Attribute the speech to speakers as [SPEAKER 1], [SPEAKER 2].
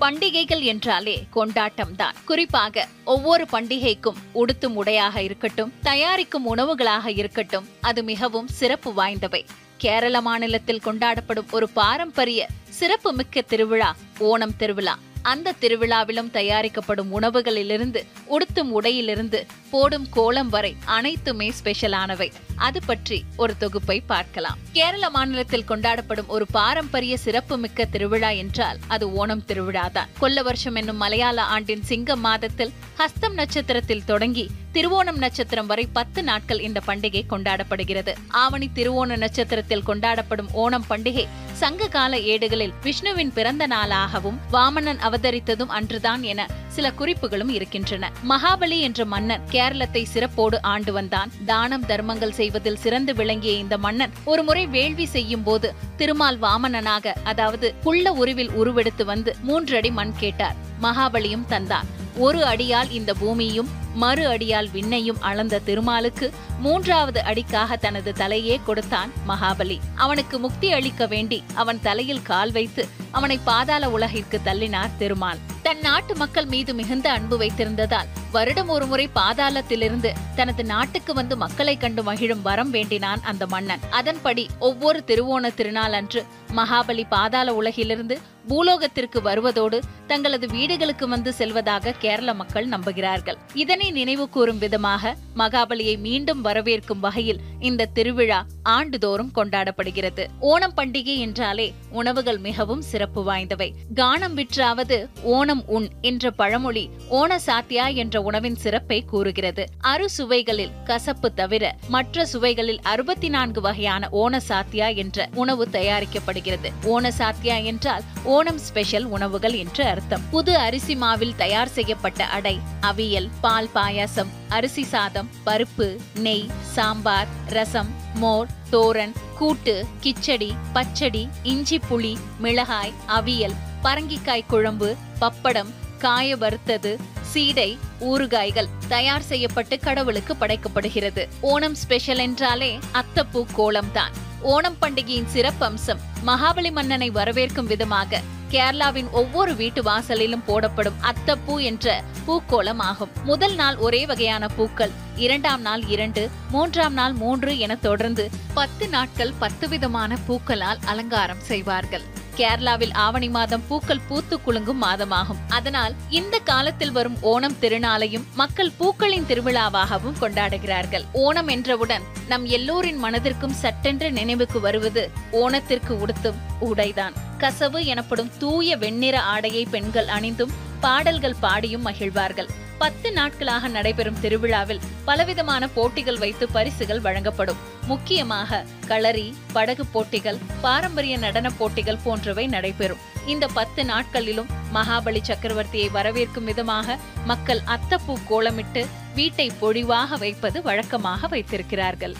[SPEAKER 1] பண்டிகைகள் என்றாலே கொண்டாட்டம்தான். குறிப்பாக ஒவ்வொரு பண்டிகைக்கும் உடுத்தும் உடையாக இருக்கட்டும் தயாரிக்கும் உணவுகளாக இருக்கட்டும் அது மிகவும் சிறப்பு வாய்ந்தவை. கேரள மாநிலத்தில் கொண்டாடப்படும் ஒரு பாரம்பரிய சிறப்பு மிக்க திருவிழா ஓணம் திருவிழா. அந்த திருவிழாவிலும் தயாரிக்கப்படும் உணவுகளிலிருந்து உடுத்தும் உடையிலிருந்து போடும் கோலம் வரை அனைத்துமே ஸ்பெஷலானவை. அது பற்றி ஒரு தொகுப்பை பார்க்கலாம். கேரள மாநிலத்தில் கொண்டாடப்படும் ஒரு பாரம்பரிய சிறப்புமிக்க திருவிழா என்றால் அது ஓணம் திருவிழா தான் கொல்ல வருஷம் என்னும் மலையாள ஆண்டின் சிங்கம் மாதத்தில் ஹஸ்தம் நட்சத்திரத்தில் தொடங்கி திருவோணம் நட்சத்திரம் வரை பத்து நாட்கள் இந்த பண்டிகை கொண்டாடப்படுகிறது. ஆவணி திருவோண நட்சத்திரத்தில் கொண்டாடப்படும் ஓணம் பண்டிகை சங்க கால ஏடுகளில் விஷ்ணுவின் பிறந்த நாளாகவும் வாமனன் அவதரித்ததும் அன்றுதான் என சில குறிப்புகளும் இருக்கின்றன. மகாபலி என்ற மன்னன் கேரளத்தை சிறப்போடு ஆண்டு வந்தான். தானம் தர்மங்கள் செய்வதில் சிறந்து விளங்கிய இந்த மன்னன் ஒருமுறை வேள்வி செய்யும் போது திருமால் வாமனனாக அதாவது புள்ள உருவில் உருவெடுத்து வந்து மூன்று அடி மண் கேட்டார். மகாபலியும் தந்தான். ஒரு அடியால் இந்த பூமியும் மறு அடியால் விண்ணையும் அளந்த திருமாலுக்கு மூன்றாவது அடிக்காக தனது தலையே கொடுத்தான் மகாபலி. அவனுக்கு முக்தி அளிக்க வேண்டி அவன் தலையில் கால் வைத்து அவனை பாதாள உலகிற்கு தள்ளினார் திருமால். தன் நாட்டு மக்கள் மீது மிகுந்த அன்பு வைத்திருந்ததால் வருடம் ஒரு முறை பாதாளத்திலிருந்து தனது நாட்டுக்கு வந்து மக்களை கண்டு மகிழும் வரம் வேண்டினான் அந்த மன்னன். அதன்படி ஒவ்வொரு திருவோண திருநாள் அன்று மகாபலி பாதாள உலகிலிருந்து பூலோகத்திற்கு வருவதோடு தங்களது வீடுகளுக்கு வந்து செல்வதாக கேரள மக்கள் நம்புகிறார்கள். இதனை நினைவு கூறும் விதமாக மகாபலியை மீண்டும் வரவேற்கும் வகையில் இந்த திருவிழா ஆண்டுதோறும் கொண்டாடப்படுகிறது. ஓணம் பண்டிகை என்றாலே உணவுகள் மிகவும் சிறப்பு வாய்ந்தவை. கானம் விற்றாவது ஓணம் உண் என்ற பழமொழி ஓண சாத்தியா என்ற உணவின் சிறப்பை கூறுகிறது. அறு சுவைகளில் கசப்பு தவிர மற்ற சுவைகளில் அறுபத்தி நான்கு வகையான ஓண சாத்தியா என்ற உணவு தயாரிக்கப்படுகிறது. ஓண சாத்தியா என்றால் ஓணம் ஸ்பெஷல் உணவுகள் என்று அர்த்தம். புது அரிசி மாவில் தயார் செய்யப்பட்ட அடை அவியல் பால் பாயாசம் அரிசி சாதம் பருப்பு நெய் சாம்பார் ரசம் மோர் தோரன் கூட்டு கிச்சடி பச்சடி இஞ்சி புளி மிளகாய் அவியல் பரங்கிக்காய் குழம்பு பப்படம் காய வறுத்தது சீடை ஊறுகாய்கள் தயார் செய்யப்பட்டு கடவுளுக்கு படைக்கப்படுகிறது. ஓணம் ஸ்பெஷல் என்றாலே அத்தப்பூ கோலம்தான். ஓணம் பண்டிகையின் சிறப்பம்சம் மகாபலி மன்னனை வரவேற்கும் விதமாக கேரளாவின் ஒவ்வொரு வீட்டு வாசலிலும் போடப்படும் அத்தப்பூ என்ற பூக்கோளம் ஆகும். முதல் நாள் ஒரே வகையான பூக்கள் இரண்டாம் நாள் இரண்டு மூன்றாம் நாள் மூன்று என தொடர்ந்து பத்து நாட்கள் பத்து விதமான பூக்களால் அலங்காரம் செய்வார்கள். கேரளாவில் ஆவணி மாதம் பூக்கள் பூத்து குலுங்கும் மாதமாகும். அதனால் இந்த காலத்தில் வரும் ஓணம் திருநாளையும் மக்கள் பூக்களின் திருவிழாவாகவும் கொண்டாடுகிறார்கள். ஓணம் என்றவுடன் நம் எல்லோரின் மனதிற்கும் சட்டென்று நினைவுக்கு வருவது ஓணத்திற்கு உடுத்தும் உடைதான். கசவு எனப்படும் தூய வெண்ணிற ஆடையை பெண்கள் அணிந்தும் பாடல்கள் பாடியும் மகிழ்வார்கள். பத்து நாட்களாக நடைபெறும் திருவிழாவில் பலவிதமான போட்டிகள் வைத்து பரிசுகள் வழங்கப்படும். முக்கியமாக களரி படகு போட்டிகள் பாரம்பரிய நடன போட்டிகள் போன்றவை நடைபெறும். இந்த பத்து நாட்களிலும் மகாபலி சக்கரவர்த்தியை வரவேற்கும் விதமாக மக்கள் அத்தப்பூ கோலமிட்டு வீட்டை பொழிவாக வைப்பது வழக்கமாக வைத்திருக்கிறார்கள்.